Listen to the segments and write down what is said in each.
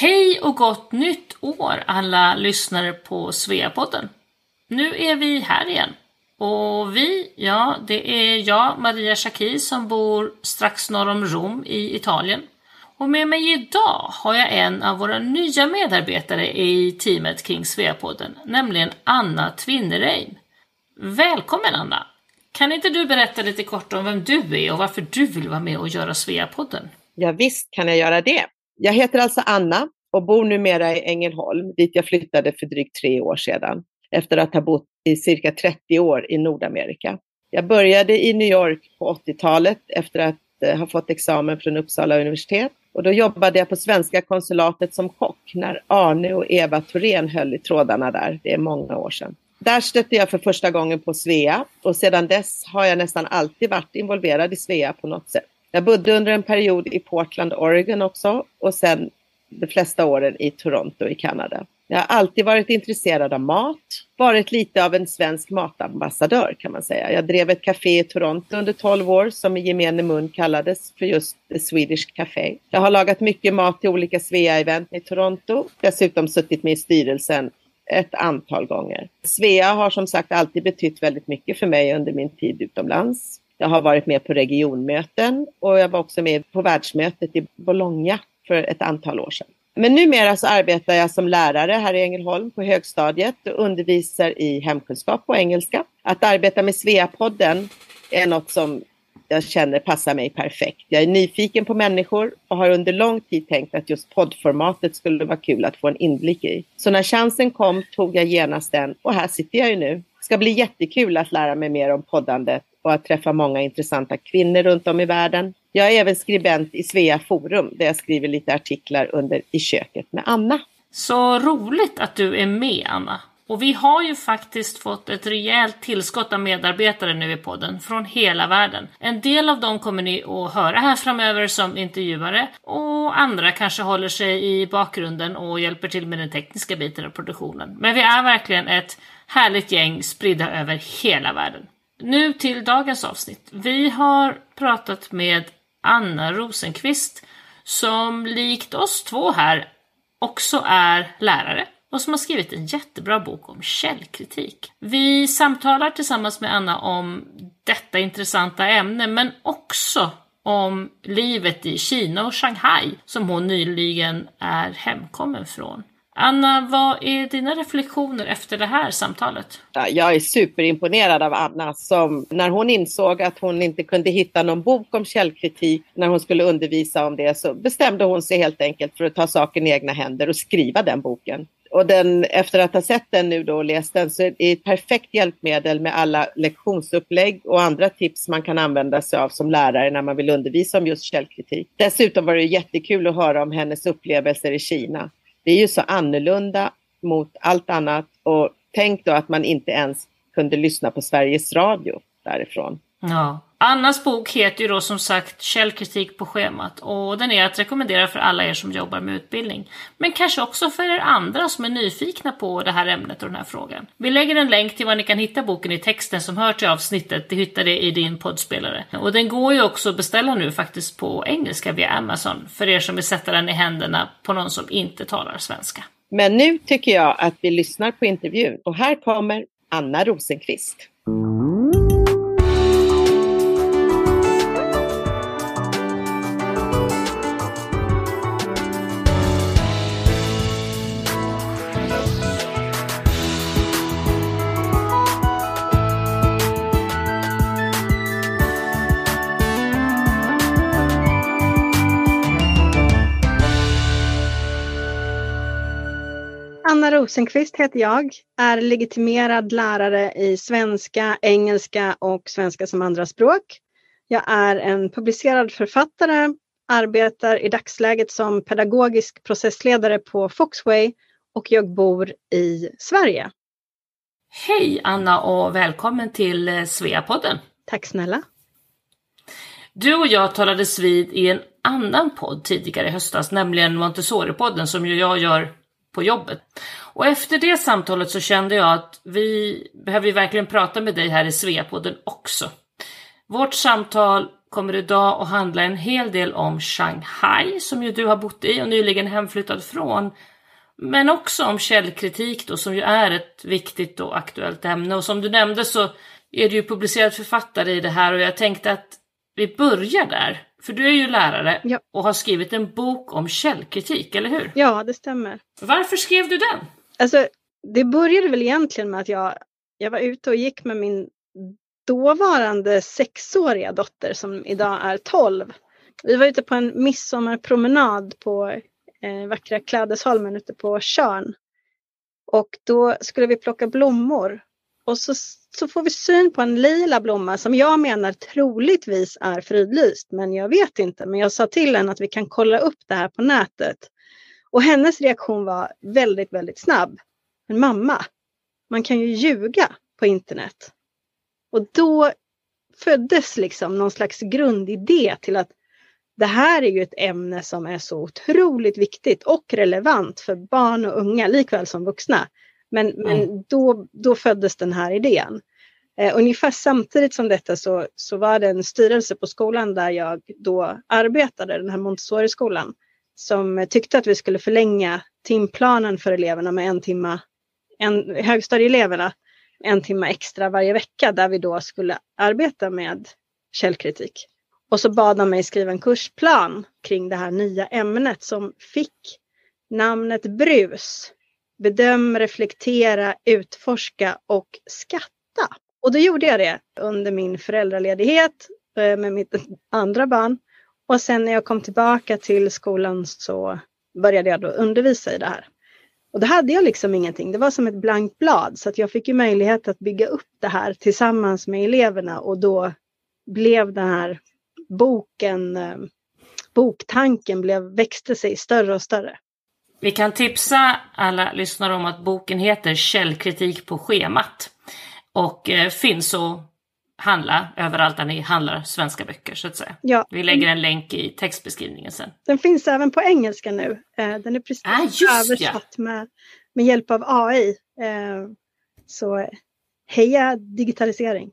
Hej och gott nytt år alla lyssnare på Sveapodden. Nu är vi här igen. Och vi, ja, det är jag, Maria Schacki, som bor strax norr om Rom i Italien. Och med mig idag har jag en av våra nya medarbetare i teamet kring Sveapodden, nämligen Anna Tvinnereim. Välkommen Anna! Kan inte du berätta lite kort om vem du är och varför du vill vara med och göra Sveapodden? Ja, visst kan jag göra det. Jag heter alltså Anna och bor numera i Ängelholm, dit jag flyttade för drygt tre år sedan, efter att ha bott i cirka 30 år i Nordamerika. Jag började i New York på 80-talet efter att eh, ha fått examen från Uppsala universitet. Och då jobbade jag på svenska konsulatet som kock när Arne och Eva Thorén höll i trådarna där. Det är många år sedan. Där stötte jag för första gången på Svea och sedan dess har jag nästan alltid varit involverad i Svea på något sätt. Jag bodde under en period i Portland, Oregon också och sen de flesta åren i Toronto i Kanada. Jag har alltid varit intresserad av mat, varit lite av en svensk matambassadör kan man säga. Jag drev ett café i Toronto under 12 år som i gemene mun kallades för just The Swedish Café. Jag har lagat mycket mat till olika Svea-event i Toronto, dessutom suttit med i styrelsen ett antal gånger. Svea har som sagt alltid betytt väldigt mycket för mig under min tid utomlands. Jag har varit med på regionmöten och jag var också med på världsmötet i Bologna för ett antal år sedan. Men numera så arbetar jag som lärare här i Ängelholm på högstadiet och undervisar i hemkunskap och engelska. Att arbeta med Sveapodden är något som jag känner passar mig perfekt. Jag är nyfiken på människor och har under lång tid tänkt att just poddformatet skulle vara kul att få en inblick i. Så när chansen kom tog jag genast den och här sitter jag ju nu. Det ska bli jättekul att lära mig mer om poddandet och att träffa många intressanta kvinnor runt om i världen. Jag är även skribent i Svea Forum där jag skriver lite artiklar under I köket med Anna. Så roligt att du är med Anna. Och vi har ju faktiskt fått ett rejält tillskott av medarbetare nu i podden från hela världen. En del av dem kommer ni att höra här framöver som intervjuare och andra kanske håller sig i bakgrunden och hjälper till med den tekniska biten av produktionen. Men vi är verkligen ett härligt gäng spridda över hela världen. Nu till dagens avsnitt. Vi har pratat med Anna Rosenqvist som likt oss två här också är lärare och som har skrivit en jättebra bok om källkritik. Vi samtalar tillsammans med Anna om detta intressanta ämne men också om livet i Kina och Shanghai som hon nyligen är hemkommen från. Anna, vad är dina reflektioner efter det här samtalet? Jag är superimponerad av Anna som när hon insåg att hon inte kunde hitta någon bok om källkritik när hon skulle undervisa om det så bestämde hon sig helt enkelt för att ta saken i egna händer och skriva den boken. Och den, efter att ha sett den nu då och läst den så är det ett perfekt hjälpmedel med alla lektionsupplägg och andra tips man kan använda sig av som lärare när man vill undervisa om just källkritik. Dessutom var det jättekul att höra om hennes upplevelser i Kina det är ju så annorlunda mot allt annat och tänk då att man inte ens kunde lyssna på Sveriges Radio därifrån. Ja. Annas bok heter ju då som sagt Källkritik på schemat och den är att rekommendera för alla er som jobbar med utbildning. Men kanske också för er andra som är nyfikna på det här ämnet och den här frågan. Vi lägger en länk till var ni kan hitta boken i texten som hör till avsnittet. Du hittar det i din poddspelare. Och den går ju också att beställa nu faktiskt på engelska via Amazon för er som vill sätta den i händerna på någon som inte talar svenska. Men nu tycker jag att vi lyssnar på intervjun och här kommer Anna Rosenqvist. Rosenqvist heter jag, är legitimerad lärare i svenska, engelska och svenska som andraspråk. Jag är en publicerad författare, arbetar i dagsläget som pedagogisk processledare på Foxway och jag bor i Sverige. Hej Anna och välkommen till eh, Sveapodden. Tack snälla. Du och jag talades vid i en annan podd tidigare i höstas, nämligen Montessori-podden som ju jag gör på jobbet. Och efter det samtalet så kände jag att vi behöver verkligen prata med dig här i Sveapodden också. Vårt samtal kommer idag att handla en hel del om Shanghai som ju du har bott i och nyligen hemflyttat från. Men också om källkritik då som ju är ett viktigt och aktuellt ämne och som du nämnde så är du ju publicerad författare i det här och jag tänkte att vi börjar där. För du är ju lärare Ja. och har skrivit en bok om källkritik, eller hur? Ja, det stämmer. Varför skrev du den? Alltså, det började väl egentligen med att jag, jag var ute och gick med min dåvarande sexåriga dotter som idag är 12. Vi var ute på en midsommarpromenad på eh, vackra Klädesholmen ute på Tjörn. Och då skulle vi plocka blommor. Och så, så får vi syn på en lila blomma som jag menar troligtvis är fridlyst. Men jag vet inte. Men jag sa till henne att vi kan kolla upp det här på nätet. Och hennes reaktion var väldigt, väldigt snabb. Men mamma, man kan ju ljuga på internet. Och då föddes liksom någon slags grundidé till att det här är ju ett ämne som är så otroligt viktigt och relevant för barn och unga likväl som vuxna. Men, men då, då föddes den här idén. Eh, ungefär samtidigt som detta så, så var det en styrelse på skolan där jag då arbetade, den här Montessori-skolan, som tyckte att vi skulle förlänga timplanen för eleverna med en timma, en, högstadieeleverna, en timme extra varje vecka där vi då skulle arbeta med källkritik. Och så bad de mig skriva en kursplan kring det här nya ämnet som fick namnet brus. Bedöm, reflektera, utforska och skatta. Och då gjorde jag det under min föräldraledighet eh, med mitt andra barn. Och sen när jag kom tillbaka till skolan så började jag då undervisa i det här. Och då hade jag liksom ingenting. Det var som ett blankt blad så att jag fick ju möjlighet att bygga upp det här tillsammans med eleverna och då blev den här boken, eh, boktanken blev, växte sig större och större. Vi kan tipsa alla lyssnare om att boken heter Källkritik på schemat och eh, finns att handla överallt där ni handlar svenska böcker så att säga. Ja, Vi lägger en länk i textbeskrivningen sen. den finns även på engelska nu. Eh, Den är precis Ah, just ja. översatt med, med hjälp av AI. Eh, Så heja digitalisering!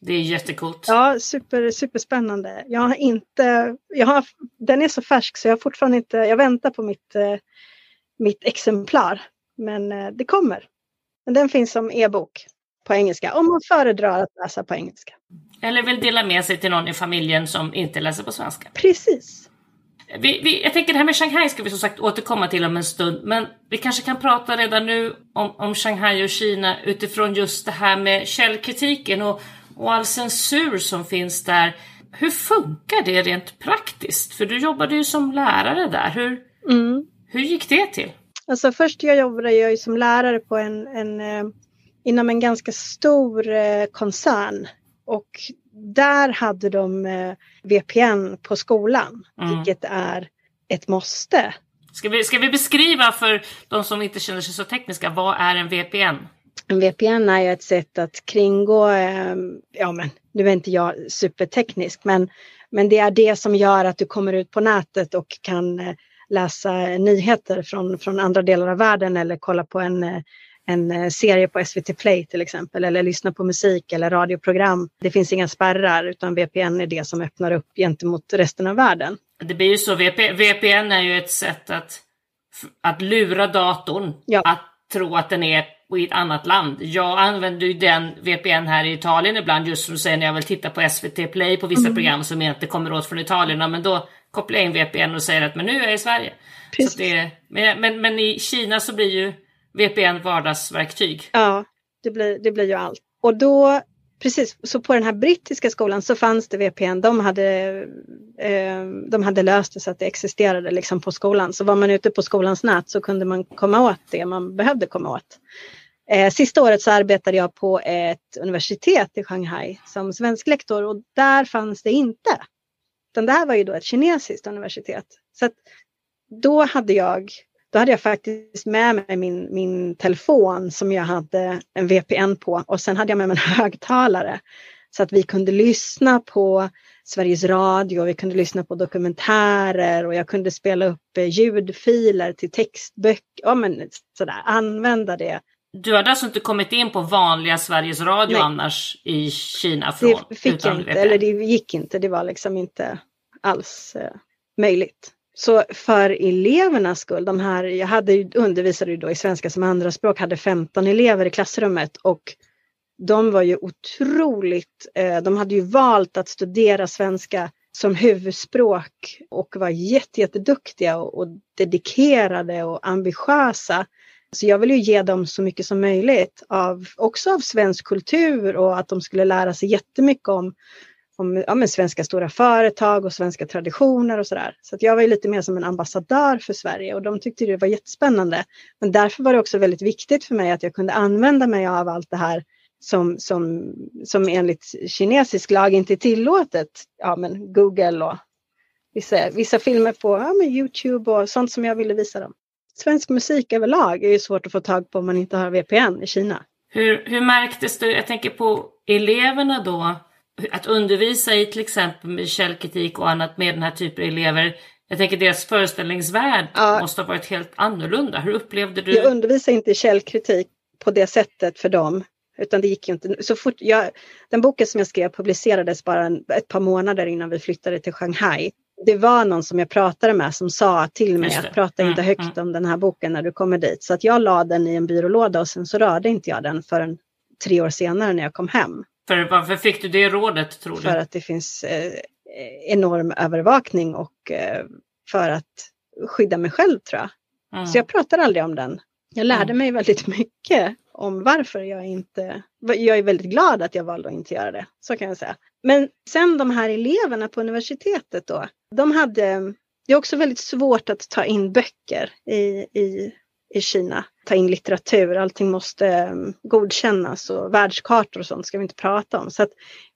Det är jättecoolt. Ja, super, superspännande. Jag har inte, jag har, den är så färsk så jag har fortfarande inte, jag väntar på mitt, mitt exemplar. Men eh, det kommer. Men den finns som e-bok på engelska om man föredrar att läsa på engelska. Eller vill dela med sig till någon i familjen som inte läser på svenska. Precis. Vi, vi, jag tänker det här med Shanghai ska vi som sagt återkomma till om en stund, men vi kanske kan prata redan nu om, om Shanghai och Kina utifrån just det här med källkritiken och, och all censur som finns där. Hur funkar det rent praktiskt? För du jobbade ju som lärare där. Hur, Mm. Hur gick det till? Alltså först jag jobbade jag som lärare på en, en, eh, inom en ganska stor eh, koncern. Och där hade de eh, VPN på skolan, Mm. vilket är ett måste. Ska vi, ska vi beskriva för de som inte känner sig så tekniska, vad är en VPN? En VPN är ju ett sätt att kringgå, ja men nu är inte jag superteknisk, men, men det är det som gör att du kommer ut på nätet och kan läsa nyheter från, från andra delar av världen eller kolla på en, en eh, serie på SVT Play till exempel eller lyssna på musik eller radioprogram. Det finns inga spärrar utan VPN är det som öppnar upp gentemot resten av världen. Det blir ju så, VP, VPN är ju ett sätt att, att lura datorn Ja. att tro att den är i ett annat land. Jag använder ju den VPN här i Italien ibland just som du säger när jag vill titta på SVT Play på vissa Mm. program som inte kommer åt från Italien. Men då kopplar jag in VPN och säger att men nu är jag i Sverige. Det, men, men, men i Kina så blir ju VPN vardagsverktyg. Ja, det blir, det blir ju allt. Och då, precis, så på den här brittiska skolan så fanns det VPN. De hade, eh, de hade löst det så att det existerade liksom på skolan. Så var man ute på skolans nät så kunde man komma åt det man behövde komma åt. Eh, sista året så arbetade jag på ett universitet i Shanghai som svensk lektor och där fanns det inte. Utan det här var ju då ett kinesiskt universitet. Så att då hade jag då hade jag faktiskt med mig min, min telefon som jag hade en VPN på och sen hade jag med mig en högtalare. Så att vi kunde lyssna på Sveriges Radio, vi kunde lyssna på dokumentärer och jag kunde spela upp eh, ljudfiler till textböcker. Ja, men sådär, använda det du hade alltså inte kommit in på vanliga Sveriges Radio Nej. annars i Kina från? Det fick utan jag inte, VPN? eller det gick inte. Det var liksom inte alls eh, möjligt. Så för elevernas skull, de här, jag hade undervisade ju då i svenska som andraspråk, hade 15 elever i klassrummet och de var ju otroligt, eh, de hade ju valt att studera svenska som huvudspråk och var jätte, jätteduktiga och, och dedikerade och ambitiösa. Så jag vill ju ge dem så mycket som möjligt av, också av svensk kultur och att de skulle lära sig jättemycket om, om ja, men svenska stora företag och svenska traditioner och sådär. Så att jag var ju lite mer som en ambassadör för Sverige och de tyckte det var jättespännande. Men därför var det också väldigt viktigt för mig att jag kunde använda mig av allt det här som, som, som enligt kinesisk lag inte är tillåtet. Ja, men Google och vissa, vissa filmer på ja, men Youtube och sånt som jag ville visa dem. Svensk musik överlag är ju svårt att få tag på om man inte har VPN i Kina. Hur, hur märktes det, jag tänker på eleverna då, att undervisa i till exempel med källkritik och annat med den här typen av elever. Jag tänker deras föreställningsvärld Ja. måste ha varit helt annorlunda. Hur upplevde du? Jag undervisar inte i källkritik på det sättet för dem. Utan det gick ju inte. Så fort jag, den boken som jag skrev publicerades bara en, ett par månader innan vi flyttade till Shanghai. Det var någon som jag pratade med som sa till mig att prata inte Mm, högt om den här boken när du kommer dit. Så att jag la den i en byrålåda och sen så rörde inte jag den förrän tre år senare när jag kom hem. För varför fick du det rådet tror du? För att det finns eh, enorm övervakning och eh, för att skydda mig själv tror jag. Mm. Så jag pratar aldrig om den. Jag lärde Mm. mig väldigt mycket om varför jag inte... Jag är väldigt glad att jag valde att inte göra det. Så kan jag säga. Men sen de här eleverna på universitetet då. De hade... Det är också väldigt svårt att ta in böcker i, i, i Kina. Ta in litteratur. Allting måste mm, godkännas och världskartor och sånt ska vi inte prata om. Så att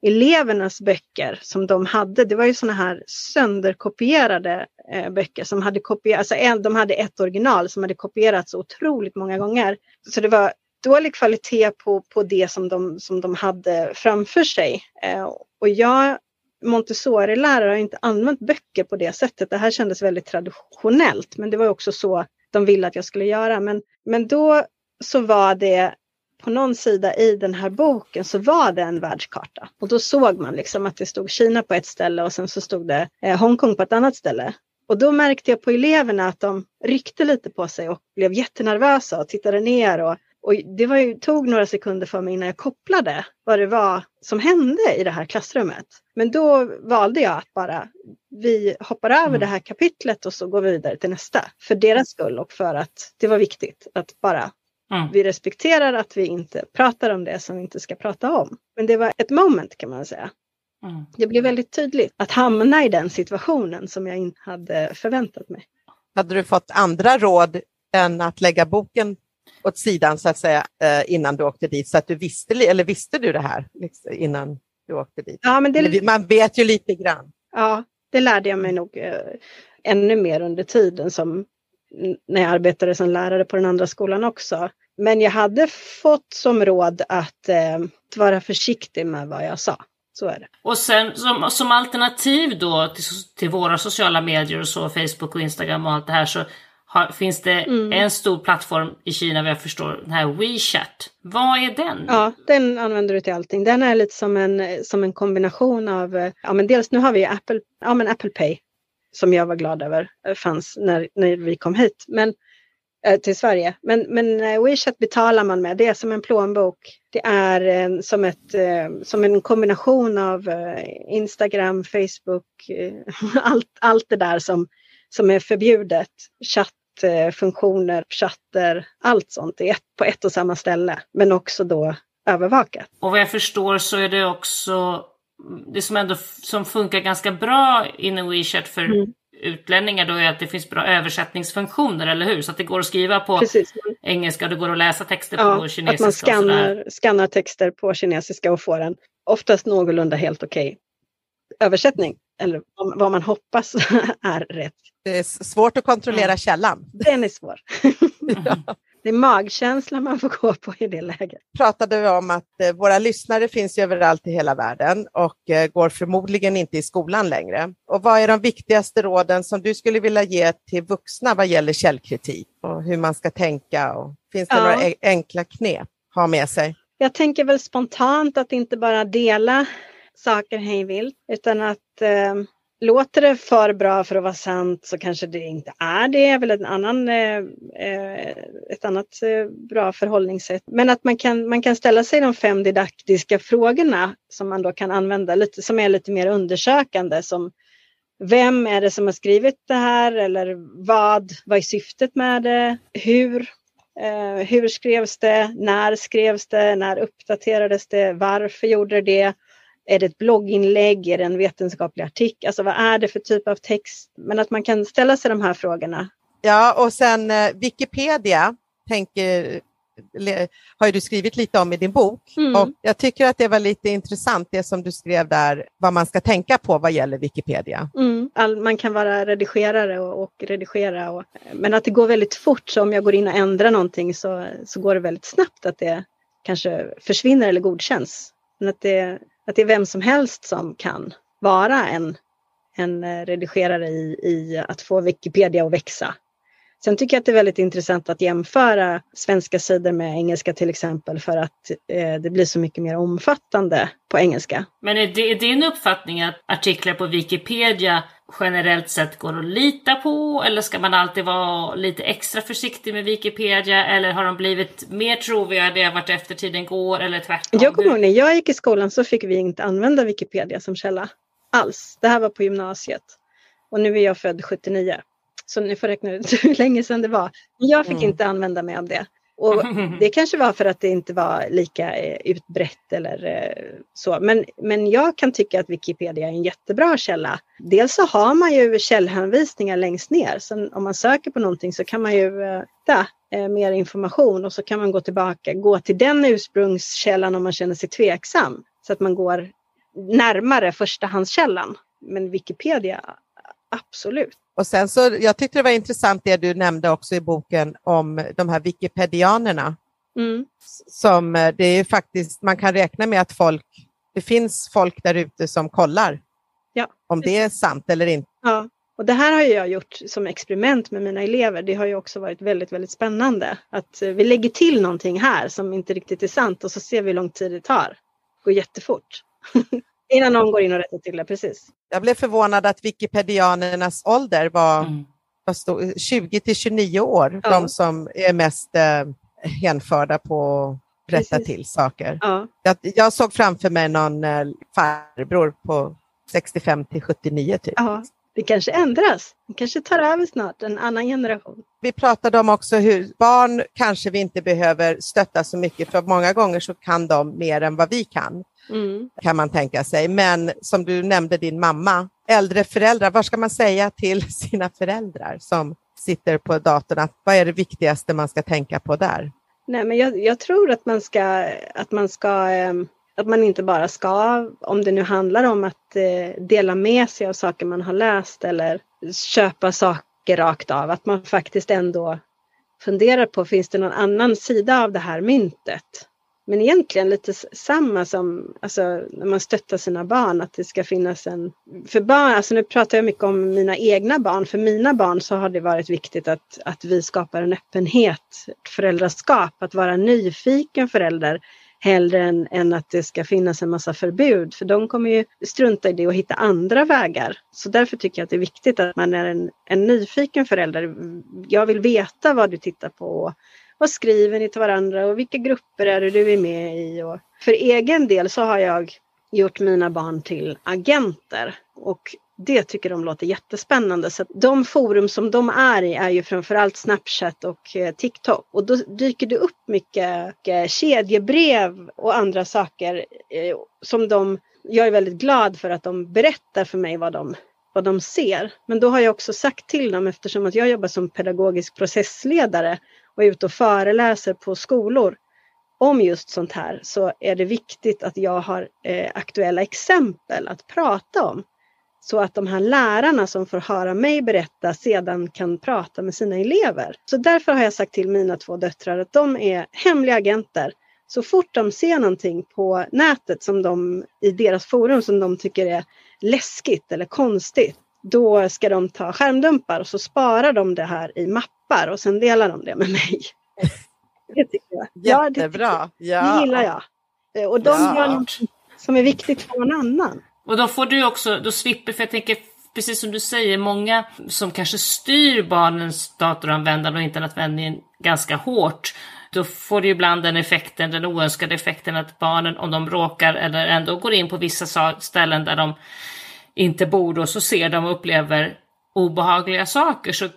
elevernas böcker som de hade, det var ju sådana här sönderkopierade eh, böcker som hade kopierats. Alltså en, de hade ett original som hade kopierats otroligt många gånger. Så det var dålig kvalitet på, på det som de, som de hade framför sig. Eh, och jag, Montessori-lärare, har inte använt böcker på det sättet. Det här kändes väldigt traditionellt, men det var också så de ville att jag skulle göra. Men, men då så var det på någon sida i den här boken så var det en världskarta. Och då såg man liksom att det stod Kina på ett ställe och sen så stod det eh, Hongkong på ett annat ställe. Och då märkte jag på eleverna att de ryckte lite på sig och blev jättenervösa och tittade ner. Och, och det var ju, tog några sekunder för mig innan jag kopplade vad det var som hände i det här klassrummet. Men då valde jag att bara, vi hoppar över Mm. det här kapitlet och så går vi vidare till nästa. För deras skull och för att det var viktigt att bara Mm. vi respekterar att vi inte pratar om det som vi inte ska prata om. Men det var ett moment kan man säga. Mm. Det blev väldigt tydligt att hamna i den situationen som jag inte hade förväntat mig. Hade du fått andra råd än att lägga boken åt sidan så att säga eh, innan du åkte dit? Så att du visste, eller visste du det här liksom, innan du åkte dit? Ja, men det, Man vet ju lite grann. ja, det lärde jag mig nog eh, ännu mer under tiden som när jag arbetade som lärare på den andra skolan också. Men jag hade fått som råd att eh, vara försiktig med vad jag sa. Så är det. Och sen som, som alternativ då till, till våra sociala medier och så, Facebook och Instagram och allt det här så har, finns det Mm. en stor plattform i Kina vad jag förstår, den här WeChat. Vad är den? Ja, den använder du till allting. Den är lite som en, som en kombination av, eh, ja men dels nu har vi Apple, ja men Apple Pay som jag var glad över eh, fanns när, när vi kom hit men, eh, till Sverige. Men, men WeChat betalar man med, det är som en plånbok. Det är eh, som, ett, eh, som en kombination av eh, Instagram, Facebook, allt, allt det där som, som är förbjudet. Chattfunktioner, chatter, allt sånt ett, på ett och samma ställe. Men också då övervakat. Och vad jag förstår så är det också det som ändå som funkar ganska bra inom WeChat för Mm. utlänningar då är att det finns bra översättningsfunktioner, eller hur? Så att det går att skriva på Precis. engelska och det går att läsa texter Ja, på att kinesiska man och sådär. skannar, skannar texter på kinesiska och får en oftast någorlunda helt okej översättning. Eller vad- man hoppas är rätt. Det är svårt att kontrollera källan. Den är svår. Mhm. Det är magkänslan man får gå på i det läget. pratade vi om att eh, våra lyssnare finns överallt i hela världen och eh, går förmodligen inte i skolan längre. Och vad är de viktigaste råden som du skulle vilja ge till vuxna vad gäller källkritik och hur man ska tänka? Och finns det Ja. några e- enkla knep att ha med sig? Jag tänker väl spontant att inte bara dela saker hej vilt, utan att eh, låter det för bra för att vara sant så kanske det inte är det, är väl en annan, eh, eh, ett annat eh, bra förhållningssätt. Men att man kan, man kan ställa sig de fem didaktiska frågorna som man då kan använda, lite, som är lite mer undersökande, som vem är det som har skrivit det här eller vad, vad är syftet med det, hur, Eh, hur skrevs det? När skrevs det? När uppdaterades det? Varför gjorde det det? Är det ett blogginlägg? Är det en vetenskaplig artikel? Alltså vad är det för typ av text? Men att man kan ställa sig de här frågorna. Ja, och sen eh, Wikipedia tänker, har ju du skrivit lite om i din bok. Mm. Och jag tycker att det var lite intressant det som du skrev där, vad man ska tänka på vad gäller Wikipedia. Mm. All, man kan vara redigerare och, och redigera. Och, men att det går väldigt fort. Så om jag går in och ändrar någonting så, så går det väldigt snabbt att det kanske försvinner eller godkänns. Men att det, att det är vem som helst som kan vara en, en eh, redigerare i, i att få Wikipedia att växa. Sen tycker jag att det är väldigt intressant att jämföra svenska sidor med engelska till exempel för att eh, det blir så mycket mer omfattande på engelska. Men är det är din uppfattning att artiklar på Wikipedia generellt sett går att lita på? Eller ska man alltid vara lite extra försiktig med Wikipedia? Eller har de blivit mer trovärdiga vart efter tiden går? Eller tvärtom? Jag kommer ihåg när jag gick i skolan så fick vi inte använda Wikipedia som källa alls. Det här var på gymnasiet. Och nu är jag född 79. Så ni får räkna ut hur länge sedan det var. Men jag fick Mm. inte använda mig av det. Och det kanske var för att det inte var lika eh, utbrett eller eh, så. Men, men jag kan tycka att Wikipedia är en jättebra källa. Dels så har man ju källhänvisningar längst ner. Så om man söker på någonting så kan man ju hitta eh, mer information och så kan man gå tillbaka, gå till den ursprungskällan om man känner sig tveksam. Så att man går närmare förstahandskällan. Men Wikipedia, absolut. Och sen så, jag tyckte det var intressant det du nämnde också i boken om de här wikipedianerna. Mm. Som eh, det är faktiskt, man kan räkna med att folk, det finns folk där ute som kollar Ja, om det är sant eller inte. Ja, och det här har jag gjort som experiment med mina elever. Det har ju också varit väldigt, väldigt spännande. Att eh, vi lägger till någonting här som inte riktigt är sant och så ser vi hur lång tid det tar. Det går jättefort. Innan någon går in och rättar till det, precis. Jag blev förvånad att wikipedianernas ålder var, Mm. vad stod, 20 till 29 år, Ja. de som är mest eh, hänförda på att rätta Precis. till saker. Ja, Jag, jag såg framför mig någon eh, farbror på 65 till 79 typ. ja. Det kanske ändras. Det kanske tar över snart, en annan generation. Vi pratade om också hur barn kanske vi inte behöver stötta så mycket för många gånger så kan de mer än vad vi kan, Mm. kan man tänka sig. Men som du nämnde din mamma, äldre föräldrar, vad ska man säga till sina föräldrar som sitter på datorn? Att, vad är det viktigaste man ska tänka på där? Nej, men jag, jag tror att man ska, att man ska, ehm, att man inte bara ska, om det nu handlar om att eh, dela med sig av saker man har läst eller köpa saker rakt av, att man faktiskt ändå funderar på, finns det någon annan sida av det här myntet? Men egentligen lite samma som alltså, när man stöttar sina barn, att det ska finnas en... För barn, alltså nu pratar jag mycket om mina egna barn, för mina barn så har det varit viktigt att, att vi skapar en öppenhet, ett föräldraskap, att vara nyfiken förälder hellre än, än att det ska finnas en massa förbud. För de kommer ju strunta i det och hitta andra vägar. Så därför tycker jag att det är viktigt att man är en, en nyfiken förälder. Jag vill veta vad du tittar på. Vad skriver ni till varandra och vilka grupper är det du är med i? Och för egen del så har jag gjort mina barn till agenter. Och det tycker de låter jättespännande. Så de forum som de är i är ju framförallt Snapchat och eh, TikTok. Och då dyker det upp mycket eh, kedjebrev och andra saker eh, som de... Jag är väldigt glad för att de berättar för mig vad de, vad de ser. Men då har jag också sagt till dem, eftersom att jag jobbar som pedagogisk processledare och är ute och föreläser på skolor om just sånt här så är det viktigt att jag har eh, aktuella exempel att prata om så att de här lärarna som får höra mig berätta sedan kan prata med sina elever. Så därför har jag sagt till mina två döttrar att de är hemliga agenter. Så fort de ser någonting på nätet som de, i deras forum som de tycker är läskigt eller konstigt, då ska de ta skärmdumpar och så sparar de det här i mappar och sen delar de det med mig. Det tycker jag. Jättebra. Ja, det, det gillar jag. Och de ja. gör något som är viktigt för någon annan. Och då får du också, då slipper, för jag tänker precis som du säger, många som kanske styr barnens datoranvändande och internetanvändning ganska hårt, då får du ibland den effekten, den oönskade effekten att barnen, om de råkar eller ändå går in på vissa ställen där de inte bor och så ser de och upplever obehagliga saker så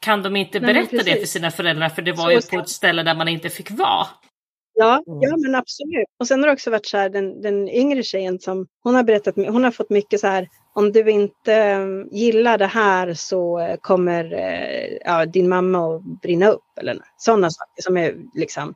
kan de inte berätta Nej, det för sina föräldrar för det var så ju på ett ställe där man inte fick vara. Ja, mm. ja men absolut. Och sen har det också varit så här den, den yngre tjejen som hon har berättat, hon har fått mycket så här om du inte mm, gillar det här så eh, kommer eh, ja, din mamma att brinna upp eller sådana saker som är liksom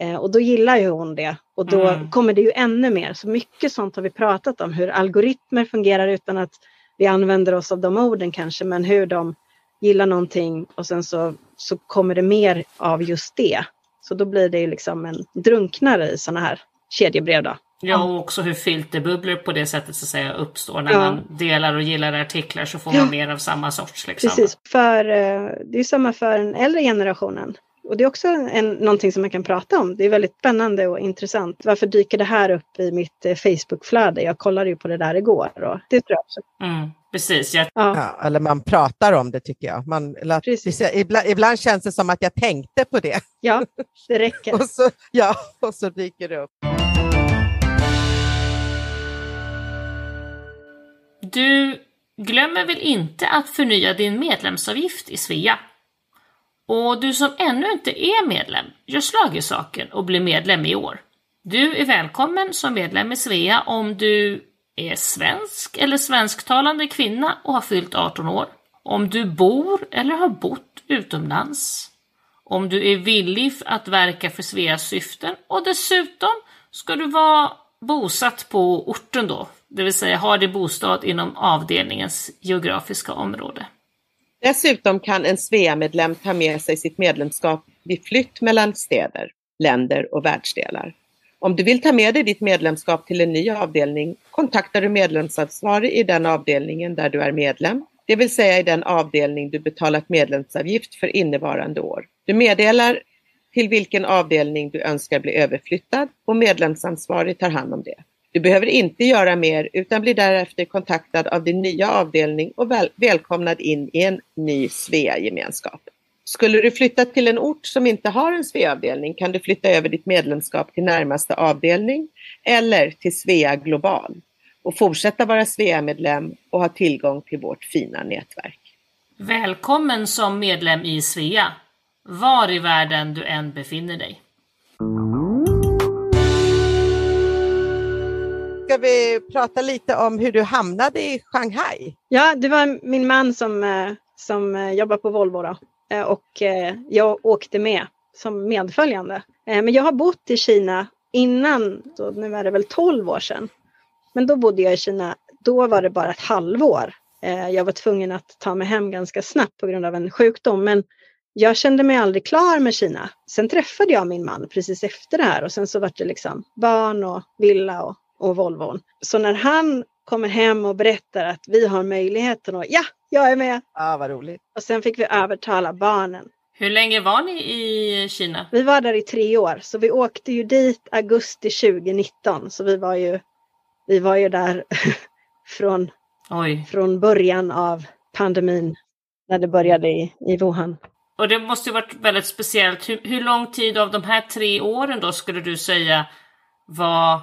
eh, och då gillar ju hon det och då mm. kommer det ju ännu mer. Så mycket sånt har vi pratat om, hur algoritmer fungerar utan att vi använder oss av de orden kanske, men hur de gillar någonting och sen så, så kommer det mer av just det. Så då blir det ju liksom en drunknare i sådana här kedjebrev då. Ja, och också hur filterbubblor på det sättet så att säga uppstår. När ja. man delar och gillar artiklar så får man ja. mer av samma sorts. Liksom. Precis, för eh, det är samma för den äldre generationen. Och det är också en, någonting som man kan prata om. Det är väldigt spännande och intressant. Varför dyker det här upp i mitt eh, Facebookflöde? Jag kollade ju på det där igår och det tror jag också. Mm, precis. Jag... Ja. eller man pratar om det tycker jag. Man, precis. Ibland, ibland, känns det som att jag tänkte på det. Ja, det räcker. och, så, ja, och så dyker det upp. Du glömmer väl inte att förnya din medlemsavgift i Svea? Och du som ännu inte är medlem, gör slag i saken och bli medlem i år. Du är välkommen som medlem i Svea om du är svensk eller svensktalande kvinna och har fyllt 18 år. Om du bor eller har bott utomlands. Om du är villig att verka för Sveas syften och dessutom ska du vara bosatt på orten då, det vill säga ha din bostad inom avdelningens geografiska område. Dessutom kan en Svea-medlem ta med sig sitt medlemskap vid flytt mellan städer, länder och världsdelar. Om du vill ta med dig ditt medlemskap till en ny avdelning kontaktar du medlemsansvarig i den avdelningen där du är medlem, det vill säga i den avdelning du betalat medlemsavgift för innevarande år. Du meddelar till vilken avdelning du önskar bli överflyttad och medlemsansvarig tar hand om det. Du behöver inte göra mer utan blir därefter kontaktad av din nya avdelning och väl välkomnad in i en ny Svea-gemenskap. Skulle du flytta till en ort som inte har en Svea-avdelning kan du flytta över ditt medlemskap till närmaste avdelning eller till Svea Global och fortsätta vara Svea-medlem och ha tillgång till vårt fina nätverk. Välkommen som medlem i Svea, var i världen du än befinner dig. ska vi prata lite om hur du hamnade i Shanghai. Ja, det var min man som, eh, som eh, jobbar på Volvo då. Eh, och eh, jag åkte med som medföljande. Eh, men jag har bott i Kina innan, så nu är det väl 12 år sedan. Men då bodde jag i Kina, då var det bara ett halvår. Jag var tvungen att ta mig hem ganska snabbt på grund av en sjukdom. Men jag kände mig aldrig klar med Kina. Sen träffade jag min man precis efter det här och sen så var det liksom barn och villa och och Volvon. Så när han kommer hem och berättar att vi har möjligheten och ja, jag är med. Ja, vad roligt. Och sen fick vi övertala barnen. Hur länge var ni i Kina? Vi var där i tre år, så vi åkte ju dit augusti 2019. Så vi var ju, vi var ju där från, från början av pandemin när det började i, i Wuhan. Och det måste ju varit väldigt speciellt. Hur, hur lång tid av de här tre åren då skulle du säga var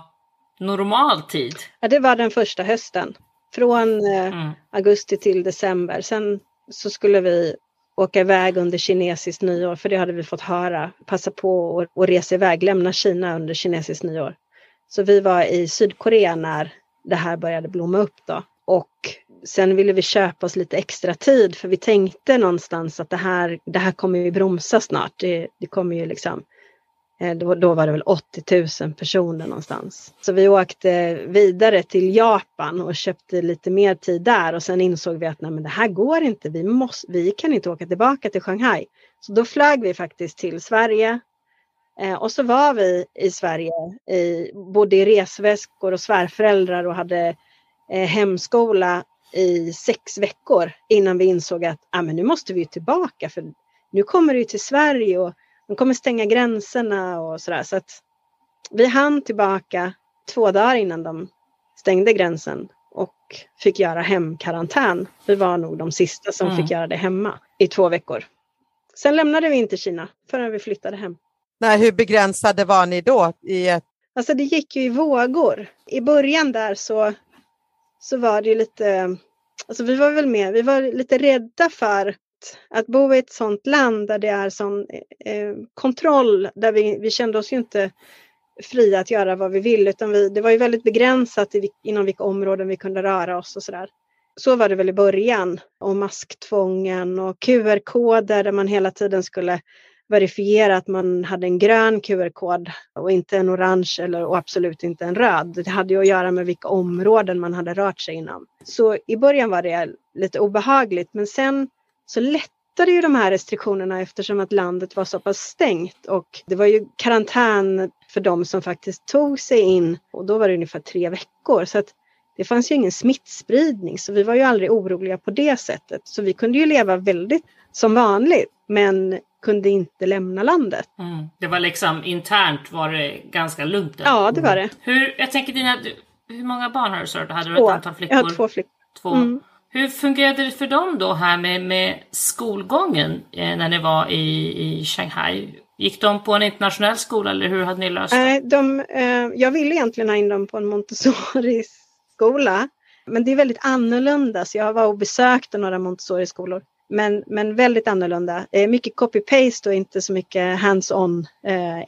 normal tid? Ja, det var den första hösten. Från eh, mm. augusti till december. Sen så skulle vi åka iväg under kinesiskt nyår, för det hade vi fått höra. Passa på att resa iväg, lämna Kina under kinesiskt nyår. Så vi var i Sydkorea när det här började blomma upp då. Och sen ville vi köpa oss lite extra tid för vi tänkte någonstans att det här, det här kommer ju bromsa snart. Det, det kommer ju liksom Eh, då, då var det väl 80 000 personer någonstans. Så vi åkte vidare till Japan och köpte lite mer tid där och sen insåg vi att nej, men det här går inte. Vi, måste, vi kan inte åka tillbaka till Shanghai. Så då flög vi faktiskt till Sverige. Eh, och så var vi i Sverige, i, bodde i resväskor och svärföräldrar och hade eh, hemskola i sex veckor innan vi insåg att ah, men nu måste vi tillbaka för nu kommer det till Sverige och de kommer stänga gränserna och sådär. Så att vi hann tillbaka två dagar innan de stängde gränsen och fick göra hemkarantän. Vi var nog de sista som mm. fick göra det hemma i två veckor. Sen lämnade vi inte Kina förrän vi flyttade hem. Nej, hur begränsade var ni då? I ett... Alltså det gick ju i vågor. I början där så, så var det lite, alltså vi var väl med, vi var lite rädda för att bo i ett sådant land där det är sån eh, eh, kontroll, där vi, vi kände oss ju inte fria att göra vad vi vill, utan vi, det var ju väldigt begränsat i, inom vilka områden vi kunde röra oss och sådär. Så var det väl i början, och masktvången och QR-koder där man hela tiden skulle verifiera att man hade en grön QR-kod och inte en orange eller, och absolut inte en röd. Det hade ju att göra med vilka områden man hade rört sig inom. Så i början var det lite obehagligt men sen så lättade ju de här restriktionerna eftersom att landet var så pass stängt och det var ju karantän för de som faktiskt tog sig in och då var det ungefär tre veckor. Så att det fanns ju ingen smittspridning så vi var ju aldrig oroliga på det sättet. Så vi kunde ju leva väldigt som vanligt men kunde inte lämna landet. Mm. Det var liksom internt var det ganska lugnt? Ja, det var det. Hur, jag tänker dina, hur många barn har du du? Hade du två. ett antal flickor? Jag har två flickor. Två. Mm. Hur fungerade det för dem då här med, med skolgången eh, när ni var i, i Shanghai? Gick de på en internationell skola eller hur hade ni löst det? Eh, de, eh, jag ville egentligen ha in dem på en Montessori-skola. Men det är väldigt annorlunda så jag var och besökte några Montessori-skolor. Men, men väldigt annorlunda. Eh, mycket copy-paste och inte så mycket hands-on eh,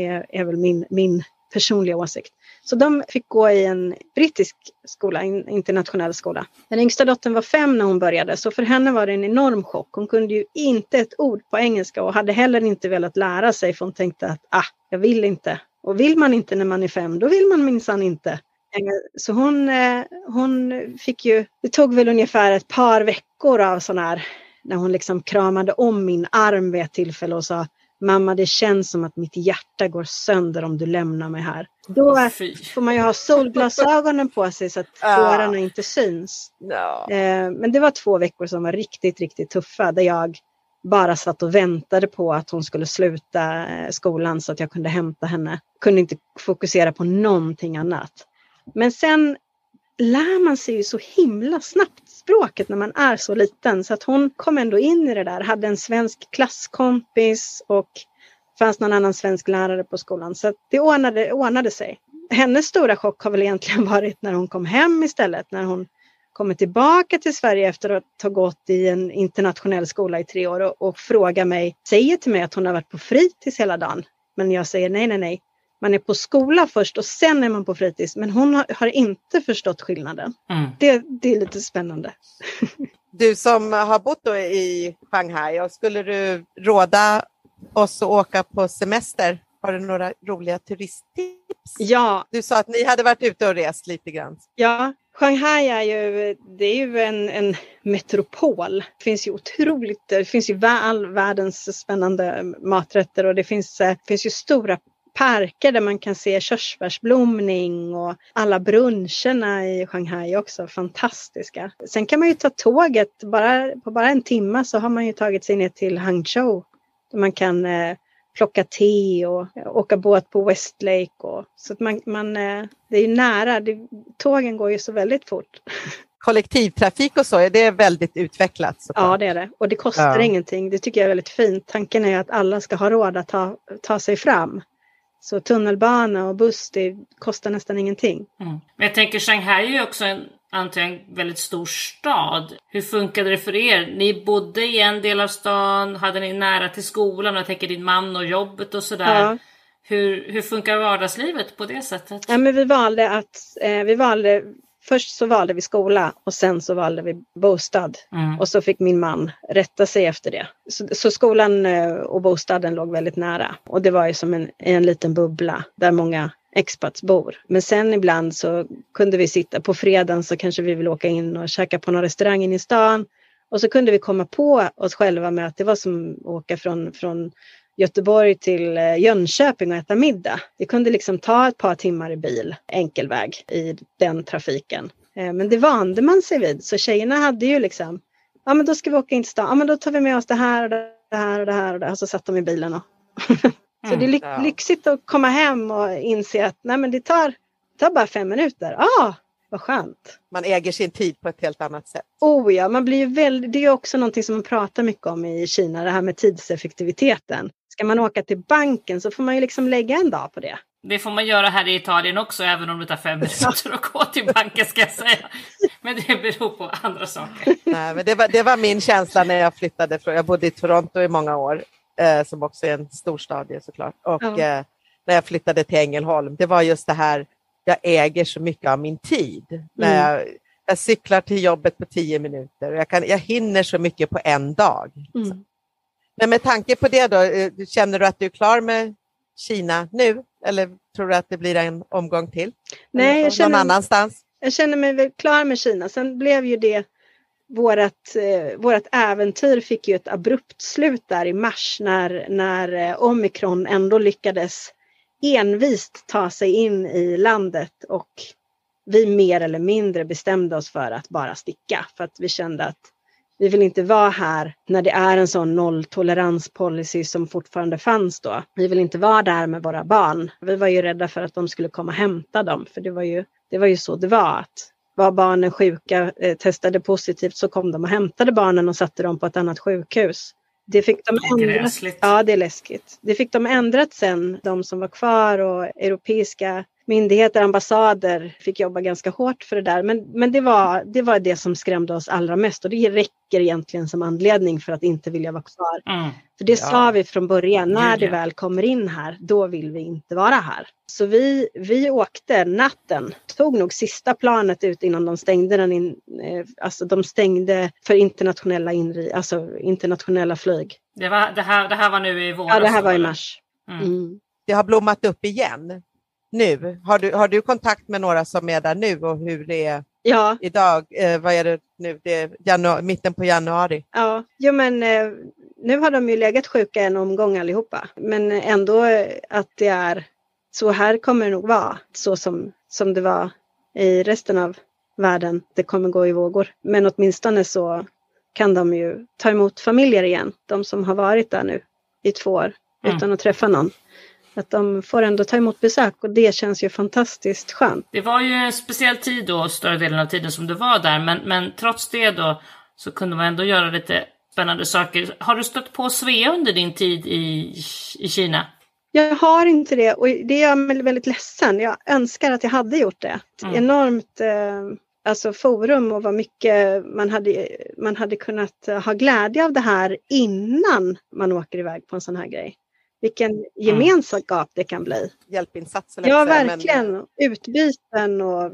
är, är väl min, min personliga åsikt. Så de fick gå i en brittisk skola, en internationell skola. Den yngsta dottern var fem när hon började så för henne var det en enorm chock. Hon kunde ju inte ett ord på engelska och hade heller inte velat lära sig för hon tänkte att ah, jag vill inte. Och vill man inte när man är fem, då vill man minsann inte. Så hon, eh, hon fick ju, det tog väl ungefär ett par veckor av sån här, när hon liksom kramade om min arm vid ett tillfälle och sa Mamma, det känns som att mitt hjärta går sönder om du lämnar mig här. Då får man ju ha solglasögonen på sig så att tårarna inte syns. No. Eh, men det var två veckor som var riktigt, riktigt tuffa där jag bara satt och väntade på att hon skulle sluta eh, skolan så att jag kunde hämta henne. Kunde inte fokusera på någonting annat. Men sen lär man sig ju så himla snabbt språket när man är så liten så att hon kom ändå in i det där, hade en svensk klasskompis och fanns någon annan svensk lärare på skolan. Så det ordnade, ordnade sig. Hennes stora chock har väl egentligen varit när hon kom hem istället, när hon kommer tillbaka till Sverige efter att ha gått i en internationell skola i tre år och, och frågar mig, säger till mig att hon har varit på fritids hela dagen. Men jag säger nej, nej, nej. Man är på skola först och sen är man på fritids. Men hon har, har inte förstått skillnaden. Mm. Det, det är lite spännande. Du som har bott i Shanghai, skulle du råda oss att åka på semester? Har du några roliga turisttips? Ja. Du sa att ni hade varit ute och rest lite grann. Ja, Shanghai är ju, det är ju en, en metropol. Det finns ju otroligt, det finns ju all världens spännande maträtter och det finns, det finns ju stora parker där man kan se körsbärsblomning och alla bruncherna i Shanghai också fantastiska. Sen kan man ju ta tåget, bara, på bara en timme så har man ju tagit sig ner till Hangzhou. Där man kan eh, plocka te och åka båt på Westlake. Och, så att man, man, eh, det är ju nära, det, tågen går ju så väldigt fort. Kollektivtrafik och så, är det väldigt utvecklat? Såklart. Ja, det är det. Och det kostar ja. ingenting. Det tycker jag är väldigt fint. Tanken är att alla ska ha råd att ta, ta sig fram. Så tunnelbana och buss, det kostar nästan ingenting. Mm. Men jag tänker Shanghai är ju också en, antar jag, en väldigt stor stad. Hur funkade det för er? Ni bodde i en del av stan, hade ni nära till skolan? Jag tänker din man och jobbet och sådär. Ja. Hur, hur funkar vardagslivet på det sättet? Ja, men vi valde att, eh, vi valde först så valde vi skola och sen så valde vi bostad. Mm. Och så fick min man rätta sig efter det. Så, så skolan eh, och bostaden låg väldigt nära. Och det var ju som en, en liten bubbla där många expats bor. Men sen ibland så kunde vi sitta på fredagen så kanske vi vill åka in och käka på någon restaurang inne i stan. Och så kunde vi komma på oss själva med att det var som att åka från, från Göteborg till eh, Jönköping och äta middag. Det kunde liksom ta ett par timmar i bil, enkel väg i den trafiken. Eh, Men det vande man sig vid. Så tjejerna hade ju liksom, ja men då ska vi åka in till stan, ja men då tar vi med oss det här och det här och det här och det här. Och så satt de i bilen och Så det är ja. lyxigt att komma hem och inse att nej men det tar, det tar bara fem minuter. Ah, vad skönt. Man äger sin tid på ett helt annat sätt. Oh ja, man blir ju väldigt, det är också någonting som man pratar mycket om i Kina, det här med tidseffektiviteten. Ska man åka till banken så får man ju liksom lägga en dag på det. Det får man göra här i Italien också, även om det tar fem minuter att gå till banken ska jag säga. Men det beror på andra saker. Nej, men det, var, det var min känsla när jag flyttade. Från, jag bodde i Toronto i många år, eh, som också är en storstad såklart. Och Ja. eh, när jag flyttade till Ängelholm, det var just det här, jag äger så mycket av min tid. När jag, jag cyklar till jobbet på tio minuter och jag, kan, jag hinner så mycket på en dag. Mm. Men med tanke på det då, eh, känner du att du är klar med Kina nu? Eller tror du att det blir en omgång till? Nej, jag känner- Någon annanstans? Jag känner mig väl klar med Kina. Sen blev ju det vårat, eh, vårat äventyr fick ju ett abrupt slut där i mars när, när eh, omikron ändå lyckades envist ta sig in i landet och vi mer eller mindre bestämde oss för att bara sticka för att vi kände att vi vill inte vara här när det är en sån nolltoleranspolicy som fortfarande fanns då. Vi vill inte vara där med våra barn. Vi var ju rädda för att de skulle komma och hämta dem för det var ju, det var ju så det var. Att var barnen sjuka, eh, testade positivt så kom de och hämtade barnen och satte dem på ett annat sjukhus. Det fick de ändra. Gräsligt. Ja, det är läskigt. Det fick de ändrat sen, de som var kvar och europeiska myndigheter, ambassader fick jobba ganska hårt för det där. Men, men det, var, det var det som skrämde oss allra mest och det räcker egentligen som anledning för att inte vilja vara kvar. Mm. För det Ja. sa vi från början, när det väl kommer in här, då vill vi inte vara här. Så vi, vi åkte natten, tog nog sista planet ut innan de stängde den in, eh, alltså de stängde för internationella inri, alltså internationella flyg. Det, var, det, här, det här var nu i våras? Ja, det här var i mars. Mm. Mm. Det har blommat upp igen nu. Har du, har du kontakt med några som är där nu och hur det är Ja, idag? Eh, vad är det nu? Det är janu- mitten på januari. ja, jo men eh, nu har de ju legat sjuka en omgång allihopa. Men ändå att det är så här kommer det nog vara, så som, som det var i resten av världen. Det kommer gå i vågor. Men åtminstone så kan de ju ta emot familjer igen. De som har varit där nu i två år Mm. utan att träffa någon. Att de får ändå ta emot besök och det känns ju fantastiskt skönt. Det var ju en speciell tid då, större delen av tiden som du var där, men, men trots det då så kunde man ändå göra lite spännande saker. Har du stött på Svea under din tid i, i Kina? Jag har inte det och det gör mig väldigt ledsen. Jag önskar att jag hade gjort det. Mm. enormt eh, alltså forum och vad mycket man hade, man hade kunnat ha glädje av det här innan man åker iväg på en sån här grej. Vilken gemenskap det kan bli. Hjälpinsats. eller Ja, säga, men- verkligen. Utbyten och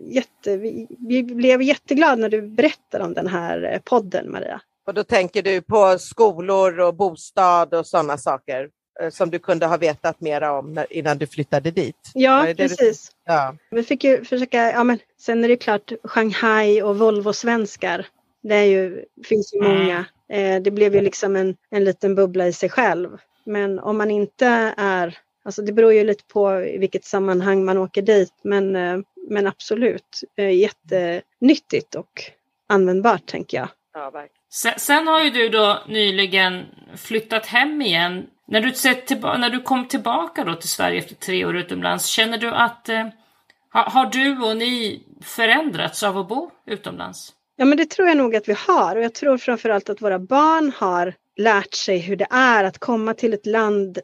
jätte, vi, blev jätteglada när du berättade om den här eh, podden, Maria. Och då tänker du på skolor och bostad och sådana saker eh, som du kunde ha vetat mera om när, innan du flyttade dit. Ja, det du- precis. Ja. Vi fick ju försöka, ja men sen är det klart Shanghai och Volvo-svenskar. Det är ju, finns ju Mm. många. Eh, det blev ju liksom en, en liten bubbla i sig själv. Men om man inte är, alltså det beror ju lite på i vilket sammanhang man åker dit. Men, eh, men absolut, eh, jättenyttigt och användbart tänker jag. Ja, verkligen. Sen, sen har ju du då nyligen flyttat hem igen. När du, sett tillba- när du kom tillbaka då till Sverige efter tre år utomlands, känner du att eh, har, har du och ni förändrats av att bo utomlands? Ja men det tror jag nog att vi har och jag tror framförallt att våra barn har lärt sig hur det är att komma till ett land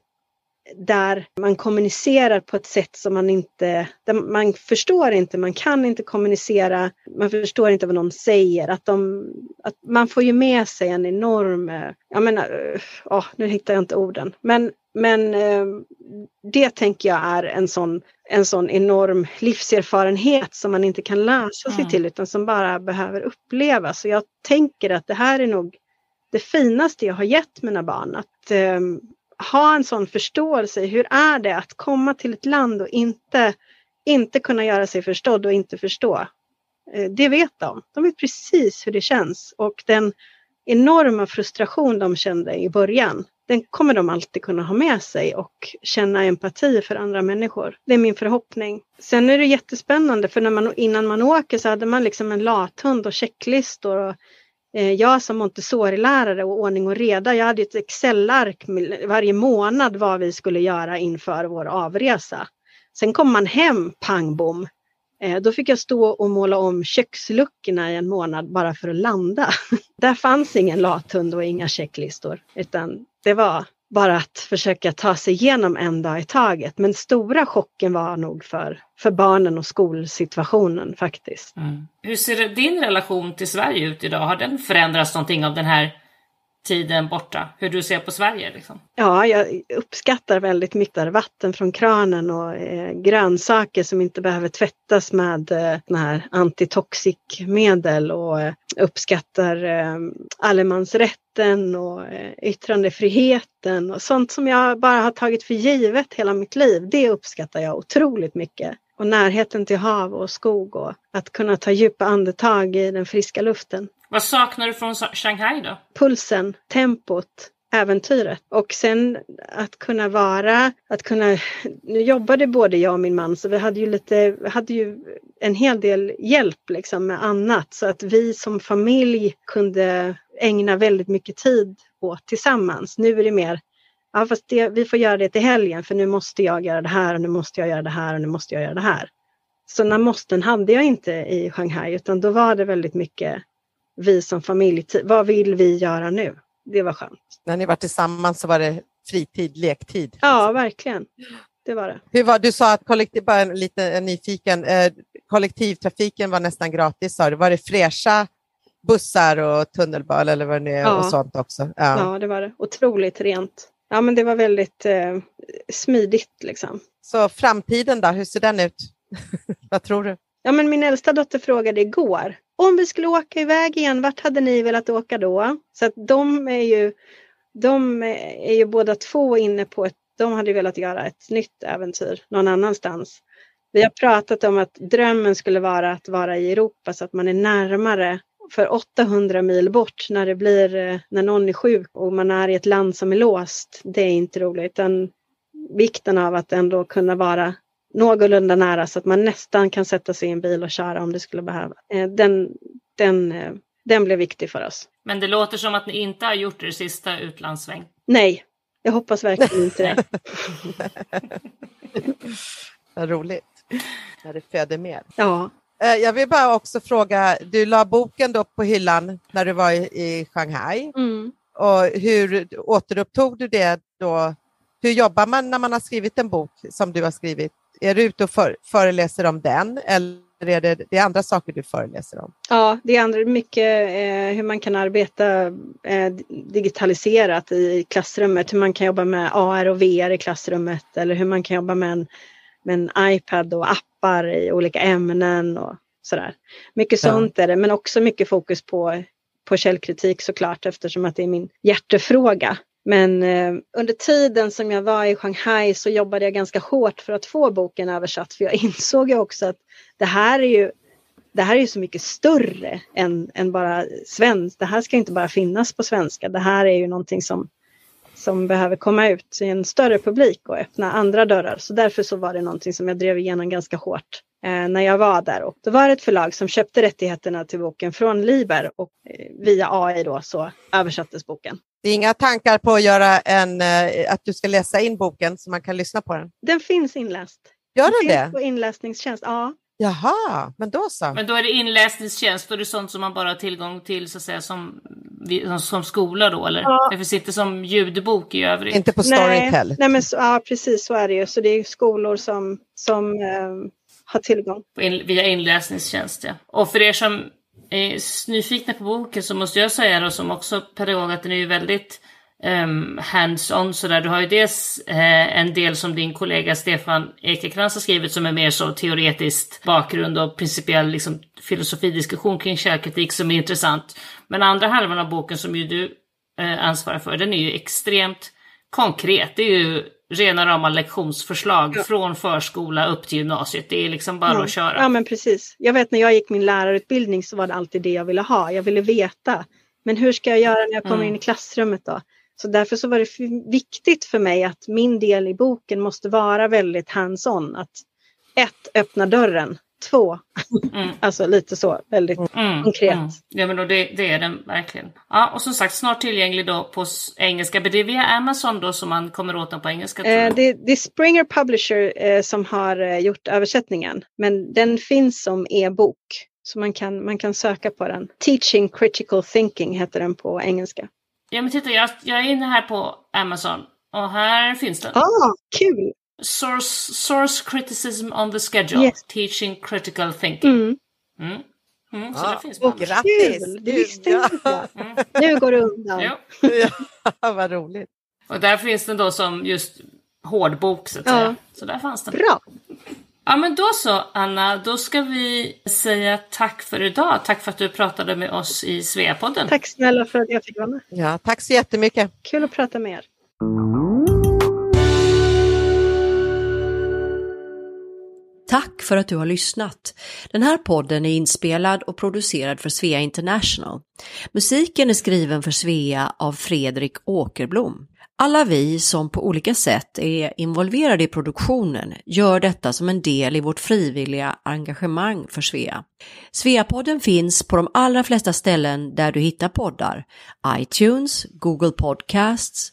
där man kommunicerar på ett sätt som man inte, man förstår inte, man kan inte kommunicera, man förstår inte vad någon säger. Att, de, att man får ju med sig en enorm, jag menar, oh, nu hittar jag inte orden, men, men eh, det tänker jag är en sån, en sån enorm livserfarenhet som man inte kan läsa sig mm. till utan som bara behöver upplevas. Så jag tänker att det här är nog det finaste jag har gett mina barn. Att eh, ha en sån förståelse. Hur är det att komma till ett land och inte, inte kunna göra sig förstådd och inte förstå? Eh, det vet de. De vet precis hur det känns och den enorma frustration de kände i början, den kommer de alltid kunna ha med sig och känna empati för andra människor. Det är min förhoppning. Sen är det jättespännande för när man, innan man åker så hade man liksom en lathund och checklistor och Eh, jag som Montessori-lärare och ordning och reda, jag hade ett Excel-ark varje månad vad vi skulle göra inför vår avresa. Sen kom man hem, pang bom. Eh, då fick jag stå och måla om köksluckorna i en månad bara för att landa. Där fanns ingen lathund och inga checklistor, utan det var bara att försöka ta sig igenom en dag i taget. Men stora chocken var nog för, för barnen och skolsituationen faktiskt. Mm. Hur ser din relation till Sverige ut idag? Har den förändrats någonting av den här tiden borta? Hur du ser på Sverige? Liksom? Ja, jag uppskattar väldigt mycket vatten från kranen och eh, grönsaker som inte behöver tvättas med eh, här antitoxikmedel och eh, uppskattar eh, allemansrätten och eh, yttrandefriheten och sånt som jag bara har tagit för givet hela mitt liv. Det uppskattar jag otroligt mycket. Och närheten till hav och skog och att kunna ta djupa andetag i den friska luften. Vad saknar du från Shanghai då? Pulsen, tempot, äventyret. Och sen att kunna vara, att kunna, nu jobbade både jag och min man så vi hade ju lite, vi hade ju en hel del hjälp liksom med annat så att vi som familj kunde ägna väldigt mycket tid åt tillsammans. Nu är det mer, ja fast det, vi får göra det till helgen för nu måste jag göra det här och nu måste jag göra det här och nu måste jag göra det här. Sådana måsten hade jag inte i Shanghai utan då var det väldigt mycket vi som familj, vad vill vi göra nu? Det var skönt. När ni var tillsammans så var det fritid, lektid? Ja, verkligen. Det var det. Hur var, du sa att kollektiv, bara lite nyfiken, eh, kollektivtrafiken var nästan gratis, sa du. Var det fräscha bussar och tunnelbana eller vad det nu är ja. och sånt också? Ja. ja, det var det. Otroligt rent. Ja, men det var väldigt eh, smidigt liksom. Så framtiden då, hur ser den ut? vad tror du? Ja, men min äldsta dotter frågade igår, om vi skulle åka iväg igen, vart hade ni velat åka då? Så att de är ju, de är ju båda två inne på ett, de hade velat göra ett nytt äventyr någon annanstans. Vi har pratat om att drömmen skulle vara att vara i Europa så att man är närmare för 800 mil bort när det blir, eh, när någon är sjuk och man är i ett land som är låst. Det är inte roligt. Den vikten av att ändå kunna vara någorlunda nära så att man nästan kan sätta sig i en bil och köra om det skulle behöva. Eh, den, den, eh, den blev viktig för oss. Men det låter som att ni inte har gjort er sista utlandssväng. Nej, jag hoppas verkligen inte det. Vad roligt. När det föder mer. Ja. Eh, jag vill bara också fråga, du la boken då på hyllan när du var i Shanghai. Mm. Och hur återupptog du det då? Hur jobbar man när man har skrivit en bok som du har skrivit? Är du ute och för, föreläser om den eller är det, det är andra saker du föreläser om? Ja, det är andra, mycket eh, hur man kan arbeta eh, digitaliserat i klassrummet, hur man kan jobba med AR och VR i klassrummet eller hur man kan jobba med en, med en iPad och appar i olika ämnen och sådär. Mycket ja. sånt är det, men också mycket fokus på, på källkritik såklart eftersom att det är min hjärtefråga. Men eh, under tiden som jag var i Shanghai så jobbade jag ganska hårt för att få boken översatt för jag insåg ju också att det här är ju det här är ju så mycket större än, än bara svenskt. Det här ska inte bara finnas på svenska. Det här är ju någonting som, som behöver komma ut till en större publik och öppna andra dörrar. Så därför så var det någonting som jag drev igenom ganska hårt eh, när jag var där. Och det var ett förlag som köpte rättigheterna till boken från Liber och eh, via AI då så översattes boken. Det är inga tankar på att göra en, eh, att du ska läsa in boken så man kan lyssna på den? Den finns inläst. Gör den det? På inläsningstjänst, ja. Jaha, men då så. Men då är det inläsningstjänst och det är sånt som man bara har tillgång till så att säga som som skola då eller? Ja. Det finns inte som ljudbok i övrigt. Inte på Storytel. nej, men så, ja, precis så är det ju. Så det är skolor som, som eh, har tillgång. In, via inläsningstjänst ja. Och för er som är nyfikna på boken så måste jag säga då som också pedagog att den är ju väldigt um, hands-on sådär. Du har ju dels eh, en del som din kollega Stefan Ekekrans har skrivit som är mer så teoretiskt bakgrund och principiell liksom, filosofidiskussion kring källkritik som är intressant. Men andra halvan av boken som ju du eh, ansvarar för, den är ju extremt konkret. Det är ju rena rama lektionsförslag Ja. från förskola upp till gymnasiet. Det är liksom bara ja. att köra. Ja, men precis. Jag vet när jag gick min lärarutbildning så var det alltid det jag ville ha. Jag ville veta. Men hur ska jag göra när jag kommer Mm. in i klassrummet då? Så därför så var det viktigt för mig att min del i boken måste vara väldigt hands-on. Att ett, öppna dörren. Två, Mm. alltså lite så, väldigt Mm, Konkret. Mm. Ja men då det, det är den verkligen. Ja och som sagt snart tillgänglig då på engelska. Men det är via Amazon då som man kommer åt den på engelska. tror Eh, det, det är Springer Publisher eh, som har eh, gjort översättningen. Men den finns som e-bok. Så man kan, man kan söka på den. Teaching Critical Thinking heter den på engelska. Ja men titta jag, jag är inne här på Amazon. Och här finns den. Ah, kul! Source, source criticism on the schedule. Yes. Teaching critical thinking. Mm. Mm. Mm, så Ja, det finns och grattis! Kul! Det visste Ja. inte jag. Mm. Nu går det undan. Jo. Ja, vad roligt. Och där finns den då som just hårdbok så att Ja. säga. Så där fanns den. Bra! Ja men då så Anna, då ska vi säga tack för idag. Tack för att du pratade med oss i Sveapodden. Tack snälla för att jag fick vara med. Ja, tack så jättemycket. Kul att prata med er. Tack för att du har lyssnat. Den här podden är inspelad och producerad för Svea International. Musiken är skriven för Svea av Fredrik Åkerblom. Alla vi som på olika sätt är involverade i produktionen gör detta som en del i vårt frivilliga engagemang för Svea. Sveapodden finns på de allra flesta ställen där du hittar poddar. iTunes, Google Podcasts,